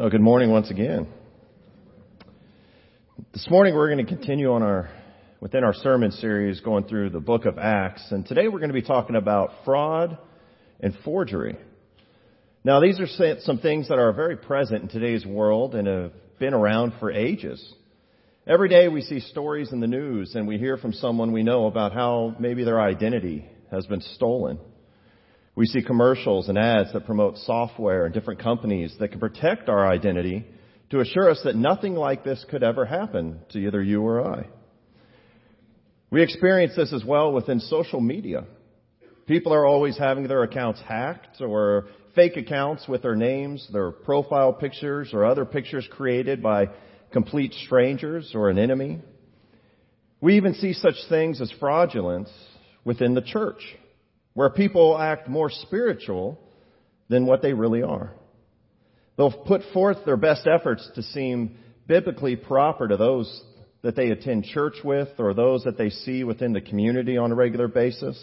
Oh, good morning once again. This morning we're going to continue on our within our sermon series going through the book of Acts, and today we're going to be talking about fraud and forgery. Now, these are some things that are very present in today's world and have been around for ages. Every day we see stories in the news and we hear from someone we know about how maybe their identity has been stolen. We see commercials and ads that promote software and different companies that can protect our identity to assure us that nothing like this could ever happen to either you or I. We experience this as well within social media. People are always having their accounts hacked or fake accounts with their names, their profile pictures, or other pictures created by complete strangers or an enemy. We even see such things as fraudulence within the church where people act more spiritual than what they really are. They'll put forth their best efforts to seem biblically proper to those that they attend church with or those that they see within the community on a regular basis.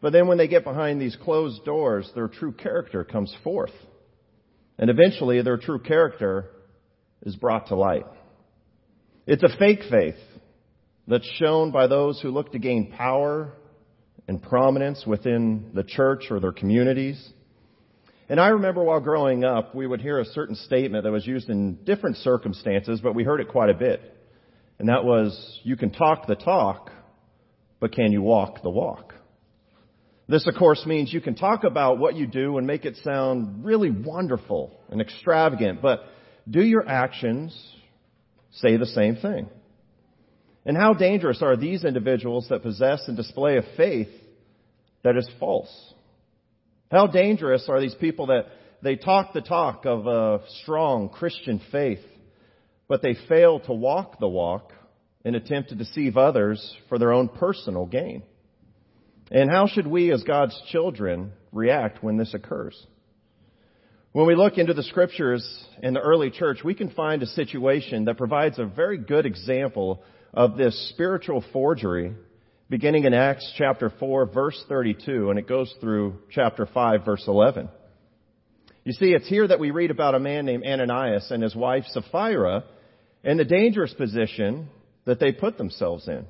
But then when they get behind these closed doors, their true character comes forth. And eventually their true character is brought to light. It's a fake faith that's shown by those who look to gain power and prominence within the church or their communities. And I remember while growing up, we would hear a certain statement that was used in different circumstances, but we heard it quite a bit. And that was, you can talk the talk, but can you walk the walk? This, of course, means you can talk about what you do and make it sound really wonderful and extravagant, but do your actions say the same thing? And how dangerous are these individuals that possess and display a faith that is false? How dangerous are these people that they talk the talk of a strong Christian faith, but they fail to walk the walk and attempt to deceive others for their own personal gain? And how should we as God's children react when this occurs? When we look into the scriptures in the early church, we can find a situation that provides a very good example of this spiritual forgery beginning in Acts chapter 4 verse 32 and it goes through chapter 5 verse 11. You see, it's here that we read about a man named Ananias and his wife Sapphira and the dangerous position that they put themselves in.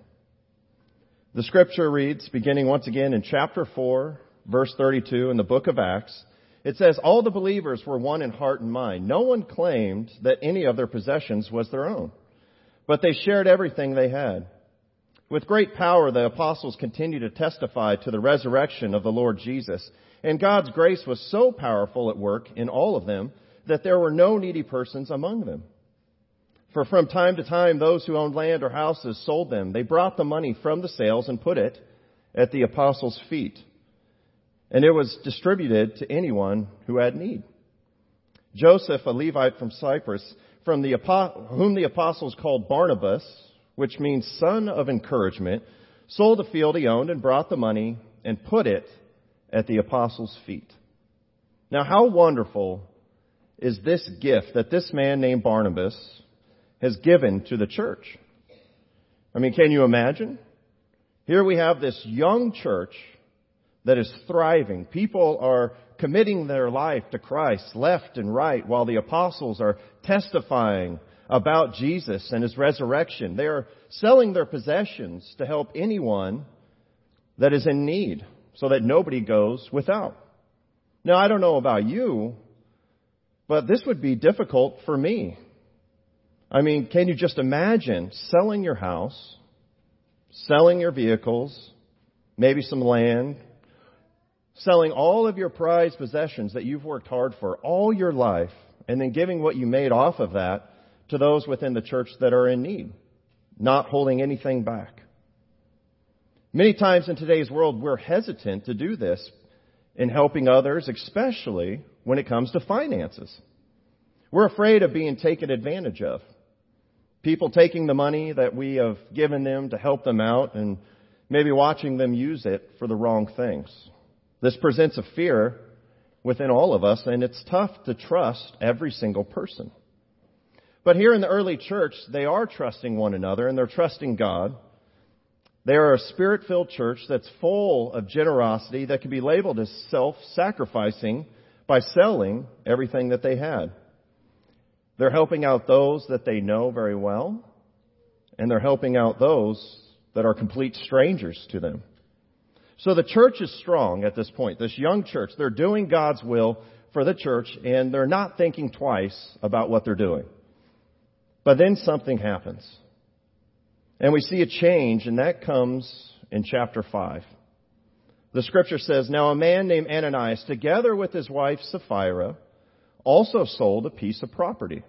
The scripture reads, beginning once again in chapter 4, verse 32 in the book of Acts, it says, All the believers were one in heart and mind. No one claimed that any of their possessions was their own but they shared everything they had. With great power, the apostles continued to testify to the resurrection of the Lord Jesus. And God's grace was so powerful at work in all of them that there were no needy persons among them. For from time to time, those who owned land or houses sold them. They brought the money from the sales and put it at the apostles' feet. And it was distributed to anyone who had need. Joseph, a Levite from Cyprus, from the, whom the apostles called Barnabas, which means son of encouragement, sold the field he owned and brought the money and put it at the apostles' feet. Now, how wonderful is this gift that this man named Barnabas has given to the church? I mean, can you imagine? Here we have this young church that is thriving. People are committing their life to Christ left and right while the apostles are testifying about Jesus and his resurrection. They are selling their possessions to help anyone that is in need so that nobody goes without. Now, I don't know about you, but this would be difficult for me. I mean, can you just imagine selling your house, selling your vehicles, maybe some land, selling all of your prized possessions that you've worked hard for all your life, and then giving what you made off of that to those within the church that are in need, not holding anything back. Many times in today's world, we're hesitant to do this in helping others, especially when it comes to finances. We're afraid of being taken advantage of. People taking the money that we have given them to help them out and maybe watching them use it for the wrong things. This presents a fear within all of us, and it's tough to trust every single person. But here in the early church, they are trusting one another and they're trusting God. They are a spirit filled church that's full of generosity that can be labeled as self sacrificing by selling everything that they had. They're helping out those that they know very well, and they're helping out those that are complete strangers to them. So the church is strong at this point. This young church, they're doing God's will for the church, and they're not thinking twice about what they're doing. But then something happens. And we see a change, and that comes in chapter 5. The scripture says, Now a man named Ananias, together with his wife Sapphira, also sold a piece of property.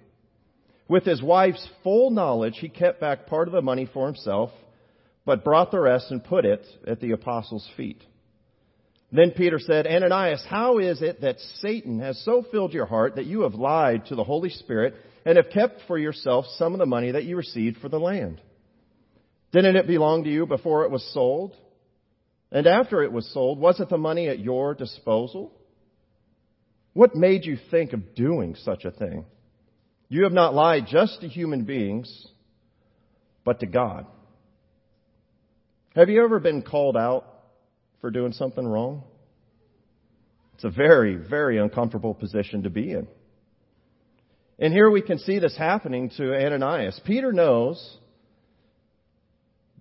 With his wife's full knowledge, he kept back part of the money for himself, but brought the rest and put it at the apostles' feet. Then Peter said, Ananias, how is it that Satan has so filled your heart that you have lied to the Holy Spirit and have kept for yourself some of the money that you received for the land? Didn't it belong to you before it was sold? And after it was sold, wasn't the money at your disposal? What made you think of doing such a thing? You have not lied just to human beings, but to God. Have you ever been called out for doing something wrong? It's a very, very uncomfortable position to be in. And here we can see this happening to Ananias. Peter knows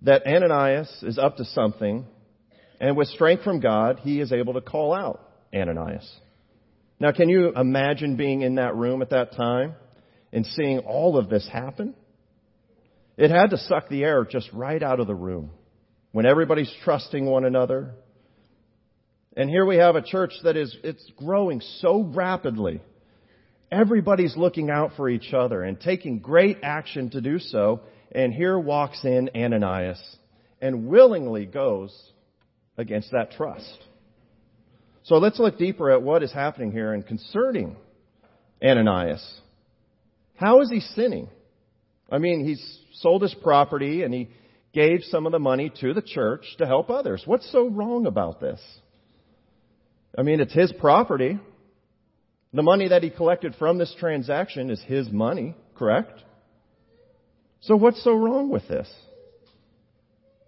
that Ananias is up to something, and with strength from God, he is able to call out Ananias. Now, can you imagine being in that room at that time and seeing all of this happen? It had to suck the air just right out of the room when everybody's trusting one another. And here we have a church that is, it's growing so rapidly. Everybody's looking out for each other and taking great action to do so. And here walks in Ananias and willingly goes against that trust. So let's look deeper at what is happening here and concerning Ananias. How is he sinning? I mean, he's sold his property and he gave some of the money to the church to help others. What's so wrong about this? I mean, it's his property. The money that he collected from this transaction is his money, correct? So what's so wrong with this?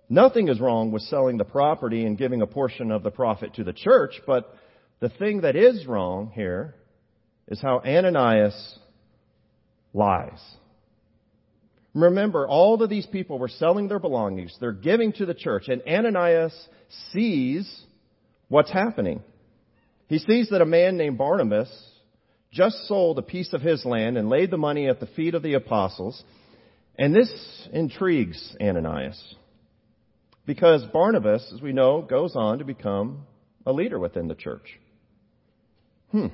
Nothing is wrong with selling the property and giving a portion of the profit to the church, but the thing that is wrong here is how Ananias lies. Remember, all of these people were selling their belongings. They're giving to the church, and Ananias sees what's happening. He sees that a man named Barnabas just sold a piece of his land and laid the money at the feet of the apostles, and this intrigues Ananias. Because Barnabas, as we know, goes on to become a leader within the church. Hmm.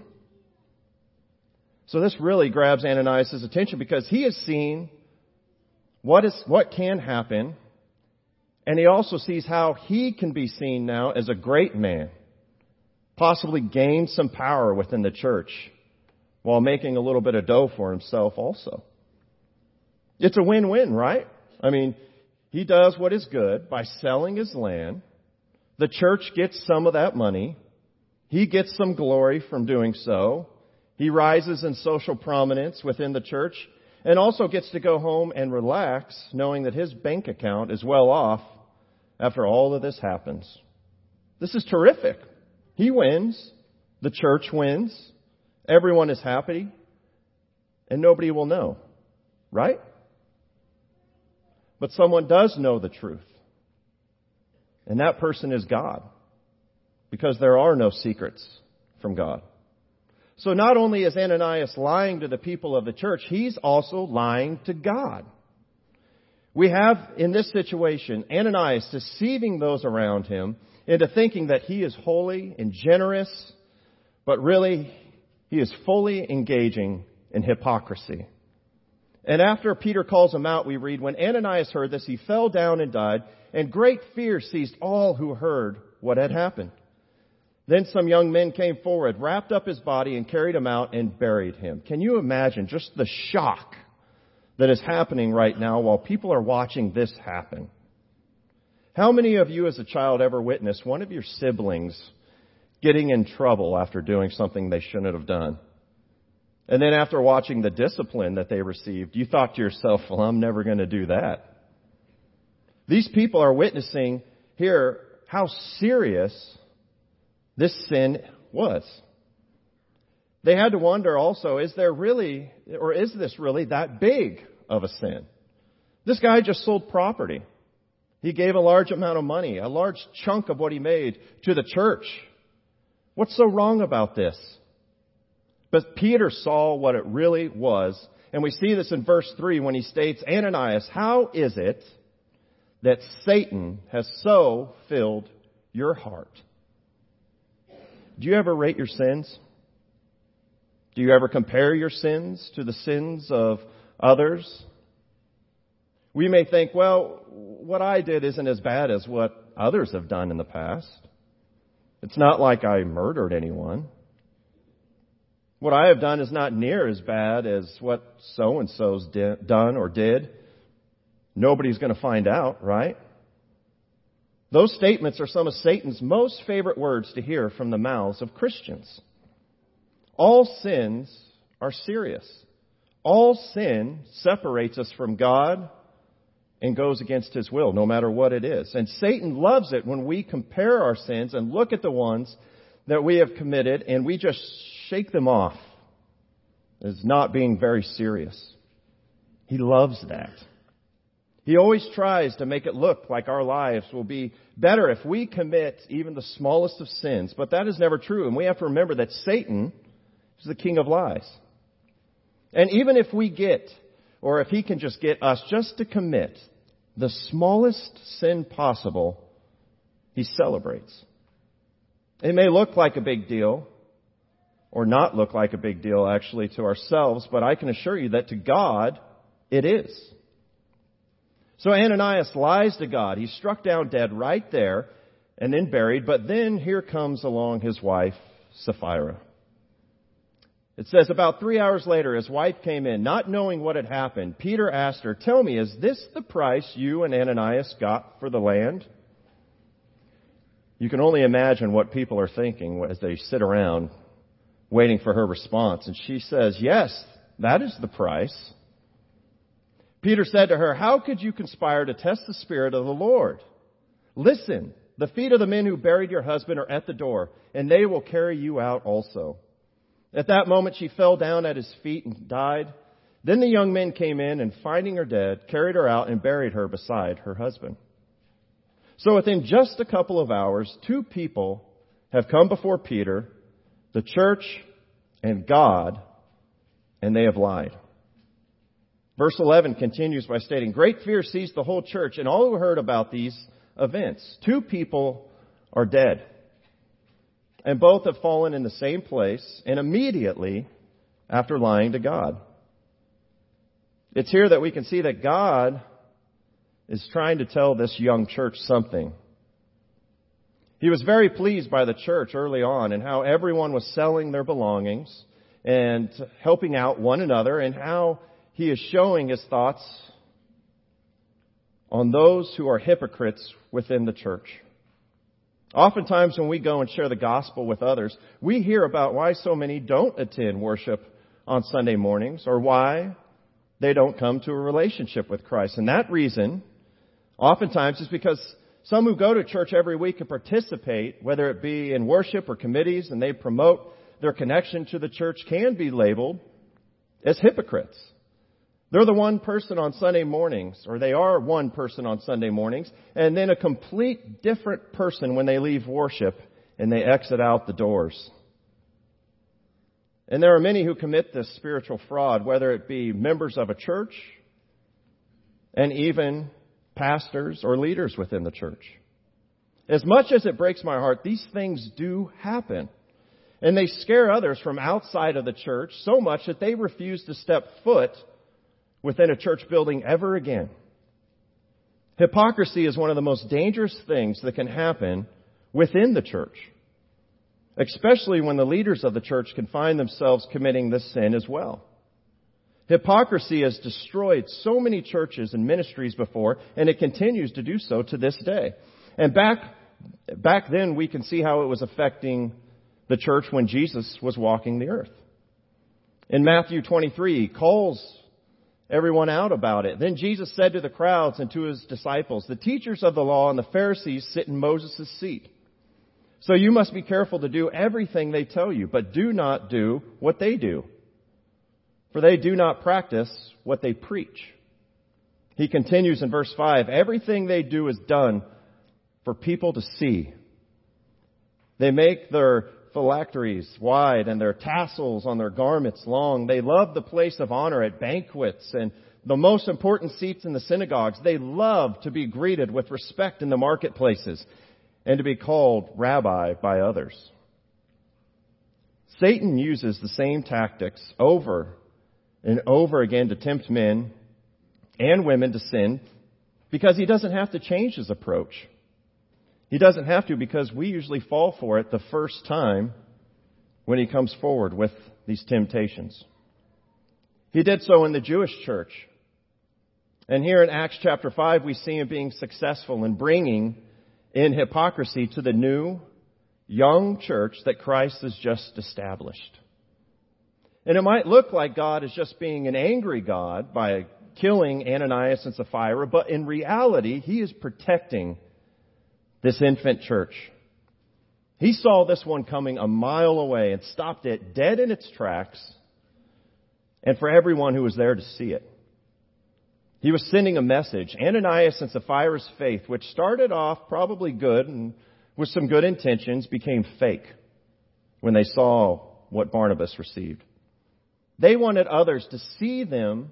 So this really grabs Ananias' attention because he has seen what is, what can happen, and he also sees how he can be seen now as a great man, possibly gain some power within the church while making a little bit of dough for himself also. It's a win-win, right? I mean, he does what is good by selling his land. The church gets some of that money. He gets some glory from doing so. He rises in social prominence within the church and also gets to go home and relax knowing that his bank account is well off after all of this happens. This is terrific. He wins. The church wins. Everyone is happy. And nobody will know. Right? But someone does know the truth. And that person is God. Because there are no secrets from God. So not only is Ananias lying to the people of the church, he's also lying to God. We have in this situation Ananias deceiving those around him into thinking that he is holy and generous, but really he is fully engaging in hypocrisy. And after Peter calls him out, we read, When Ananias heard this, he fell down and died, and great fear seized all who heard what had happened. Then some young men came forward, wrapped up his body, and carried him out and buried him. Can you imagine just the shock that is happening right now while people are watching this happen? How many of you as a child ever witnessed one of your siblings getting in trouble after doing something they shouldn't have done? And then after watching the discipline that they received, you thought to yourself, well, I'm never going to do that. These people are witnessing here how serious this sin was. They had to wonder also, is there really, or is this really that big of a sin? This guy just sold property. He gave a large amount of money, a large chunk of what he made to the church. What's so wrong about this? But Peter saw what it really was. And we see this in verse 3 when he states, Ananias, how is it that Satan has so filled your heart? Do you ever rate your sins? Do you ever compare your sins to the sins of others? We may think, well, what I did isn't as bad as what others have done in the past. It's not like I murdered anyone. What I have done is not near as bad as what so and so's done or did. Nobody's going to find out, right? Those statements are some of Satan's most favorite words to hear from the mouths of Christians. All sins are serious. All sin separates us from God and goes against His will, no matter what it is. And Satan loves it when we compare our sins and look at the ones that we have committed and we just shake them off as not being very serious. He loves that. He always tries to make it look like our lives will be better if we commit even the smallest of sins, but that is never true. And we have to remember that Satan is the king of lies. And even if we get, or if he can just get us just to commit the smallest sin possible, he celebrates. It may look like a big deal, or not look like a big deal actually to ourselves, but I can assure you that to God, it is. So Ananias lies to God. He's struck down dead right there and then buried, but then here comes along his wife, Sapphira. It says about three hours later, his wife came in, not knowing what had happened. Peter asked her, tell me, is this the price you and Ananias got for the land? You can only imagine what people are thinking as they sit around waiting for her response. And she says, yes, that is the price. Peter said to her, How could you conspire to test the Spirit of the Lord? Listen, the feet of the men who buried your husband are at the door, and they will carry you out also. At that moment she fell down at his feet and died. Then the young men came in and finding her dead, carried her out and buried her beside her husband. So within just a couple of hours, two people have come before Peter, the church and God, and they have lied. Verse 11 continues by stating, Great fear seized the whole church and all who heard about these events. Two people are dead. And both have fallen in the same place and immediately after lying to God. It's here that we can see that God is trying to tell this young church something. He was very pleased by the church early on and how everyone was selling their belongings and helping out one another and how he is showing his thoughts on those who are hypocrites within the church. Oftentimes when we go and share the gospel with others, we hear about why so many don't attend worship on Sunday mornings or why they don't come to a relationship with Christ. And that reason, oftentimes, is because some who go to church every week and participate, whether it be in worship or committees, and they promote their connection to the church, can be labeled as hypocrites. They're the one person on Sunday mornings, or they are one person on Sunday mornings, and then a complete different person when they leave worship and they exit out the doors. And there are many who commit this spiritual fraud, whether it be members of a church and even pastors or leaders within the church. As much as it breaks my heart, these things do happen. And they scare others from outside of the church so much that they refuse to step foot within a church building ever again. Hypocrisy is one of the most dangerous things that can happen within the church, especially when the leaders of the church can find themselves committing this sin as well. Hypocrisy has destroyed so many churches and ministries before, and it continues to do so to this day. And back, back then we can see how it was affecting the church when Jesus was walking the earth. In Matthew 23, he calls everyone out about it. Then Jesus said to the crowds and to his disciples, The teachers of the law and the Pharisees sit in Moses' seat. So you must be careful to do everything they tell you, but do not do what they do. For they do not practice what they preach. He continues in verse 5, everything they do is done for people to see. They make their phylacteries wide and their tassels on their garments long. They love the place of honor at banquets and the most important seats in the synagogues. They love to be greeted with respect in the marketplaces and to be called rabbi by others. Satan uses the same tactics over and over again to tempt men and women to sin because he doesn't have to change his approach. He doesn't have to because we usually fall for it the first time when he comes forward with these temptations. He did so in the Jewish church. And here in Acts chapter 5, we see him being successful in bringing in hypocrisy to the new, young church that Christ has just established. And it might look like God is just being an angry God by killing Ananias and Sapphira, but in reality, he is protecting this infant church. He saw this one coming a mile away and stopped it dead in its tracks, and for everyone who was there to see it. He was sending a message. Ananias and Sapphira's faith, which started off probably good and with some good intentions, became fake when they saw what Barnabas received. They wanted others to see them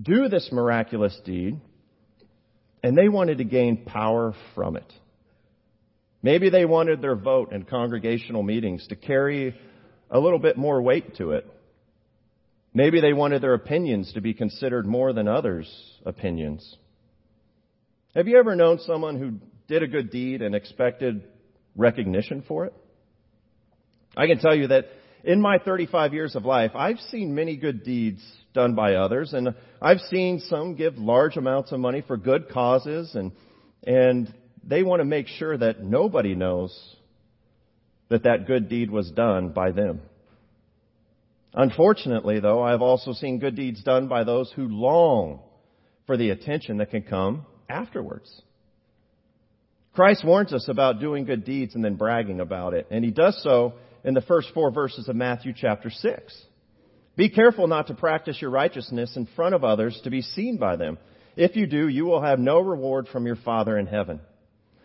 do this miraculous deed, and they wanted to gain power from it. Maybe they wanted their vote in congregational meetings to carry a little bit more weight to it. Maybe they wanted their opinions to be considered more than others' opinions. Have you ever known someone who did a good deed and expected recognition for it? I can tell you that in my 35 years of life, I've seen many good deeds done by others, and I've seen some give large amounts of money for good causes, and, and they want to make sure that nobody knows that that good deed was done by them. Unfortunately, though, I've also seen good deeds done by those who long for the attention that can come afterwards. Christ warns us about doing good deeds and then bragging about it, and he does so in the first four verses of Matthew chapter 6. Be careful not to practice your righteousness in front of others to be seen by them. If you do, you will have no reward from your Father in heaven.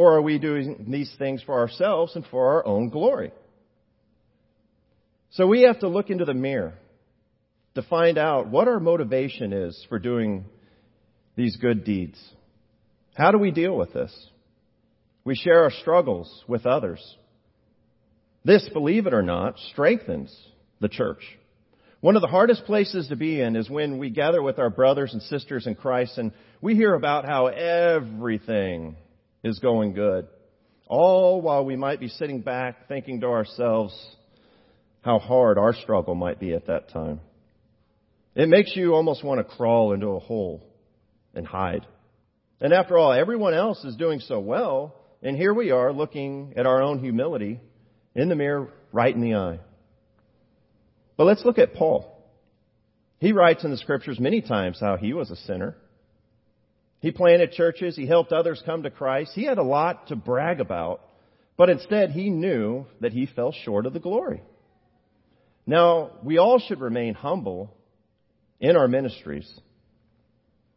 Or are we doing these things for ourselves and for our own glory? So we have to look into the mirror to find out what our motivation is for doing these good deeds. How do we deal with this? We share our struggles with others. This, believe it or not, strengthens the church. One of the hardest places to be in is when we gather with our brothers and sisters in Christ and we hear about how everything is going good. All while we might be sitting back thinking to ourselves how hard our struggle might be at that time. It makes you almost want to crawl into a hole and hide. And after all, everyone else is doing so well, and here we are looking at our own humility in the mirror right in the eye. But let's look at Paul. He writes in the scriptures many times how he was a sinner. He planted churches. He helped others come to Christ. He had a lot to brag about, but instead he knew that he fell short of the glory. Now, we all should remain humble in our ministries.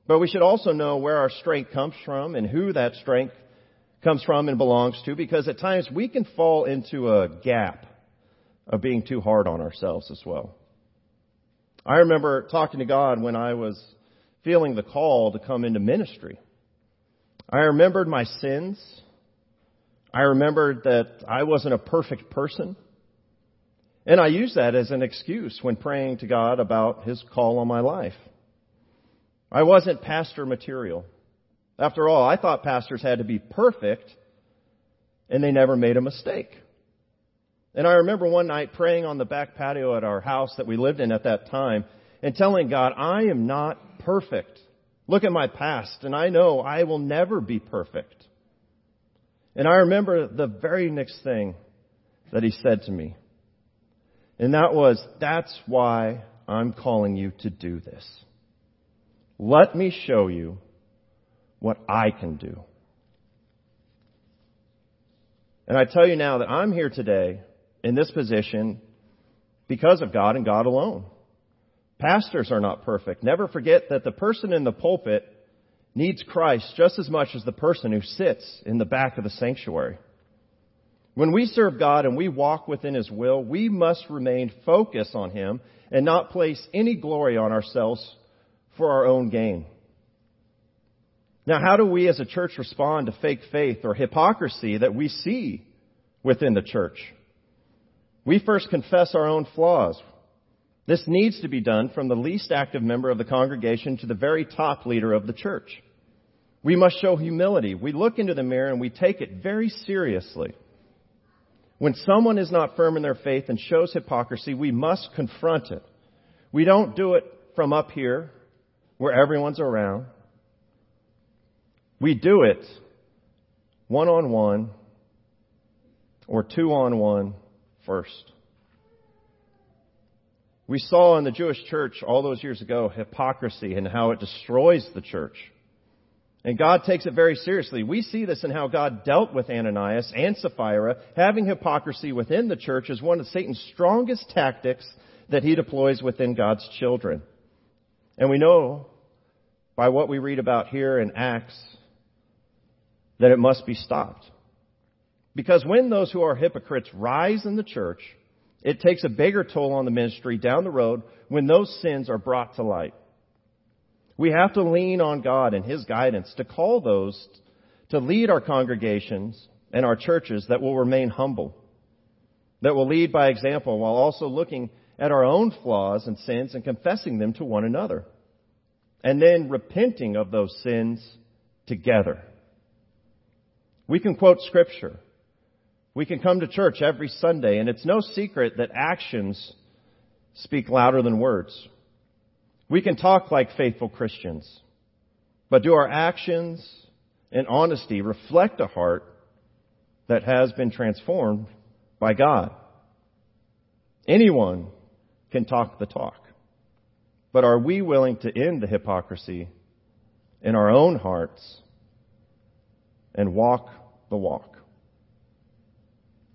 But we should also know where our strength comes from and who that strength comes from and belongs to because at times we can fall into a gap of being too hard on ourselves as well. I remember talking to God when I was feeling the call to come into ministry. I remembered my sins. I remembered that I wasn't a perfect person. And I used that as an excuse when praying to God about His call on my life. I wasn't pastor material. After all, I thought pastors had to be perfect and they never made a mistake. And I remember one night praying on the back patio at our house that we lived in at that time and telling God, I am not perfect. Look at my past and I know I will never be perfect. And I remember the very next thing that he said to me. And that was, that's why I'm calling you to do this. Let me show you what I can do. And I tell you now that I'm here today in this position because of God and God alone. Pastors are not perfect. Never forget that the person in the pulpit needs Christ just as much as the person who sits in the back of the sanctuary. When we serve God and we walk within His will, we must remain focused on Him and not place any glory on ourselves for our own gain. Now, how do we as a church respond to fake faith or hypocrisy that we see within the church? We first confess our own flaws. This needs to be done from the least active member of the congregation to the very top leader of the church. We must show humility. We look into the mirror and we take it very seriously. When someone is not firm in their faith and shows hypocrisy, we must confront it. We don't do it from up here where everyone's around. We do it one on one or two on one first. We saw in the Jewish church all those years ago hypocrisy and how it destroys the church. And God takes it very seriously. We see this in how God dealt with Ananias and Sapphira. Having hypocrisy within the church is one of Satan's strongest tactics that he deploys within God's children. And we know by what we read about here in Acts that it must be stopped. Because when those who are hypocrites rise in the church, it takes a bigger toll on the ministry down the road when those sins are brought to light. We have to lean on God and His guidance to call those to lead our congregations and our churches that will remain humble, that will lead by example while also looking at our own flaws and sins and confessing them to one another, and then repenting of those sins together. We can quote scripture. We can come to church every Sunday, and it's no secret that actions speak louder than words. We can talk like faithful Christians, but do our actions and honesty reflect a heart that has been transformed by God? Anyone can talk the talk, but are we willing to end the hypocrisy in our own hearts and walk the walk?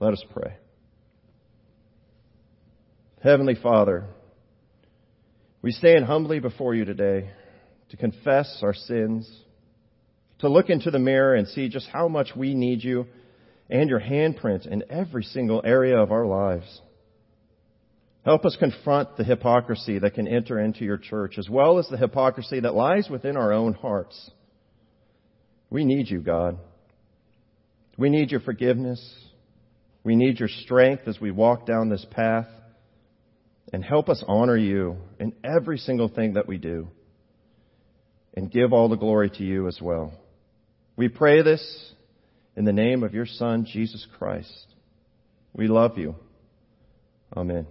Let us pray. Heavenly Father, we stand humbly before you today to confess our sins, to look into the mirror and see just how much we need you and your handprint in every single area of our lives. Help us confront the hypocrisy that can enter into your church, as well as the hypocrisy that lies within our own hearts. We need you, God. We need your forgiveness. We need your strength as we walk down this path. And help us honor you in every single thing that we do. And give all the glory to you as well. We pray this in the name of your Son, Jesus Christ. We love you. Amen.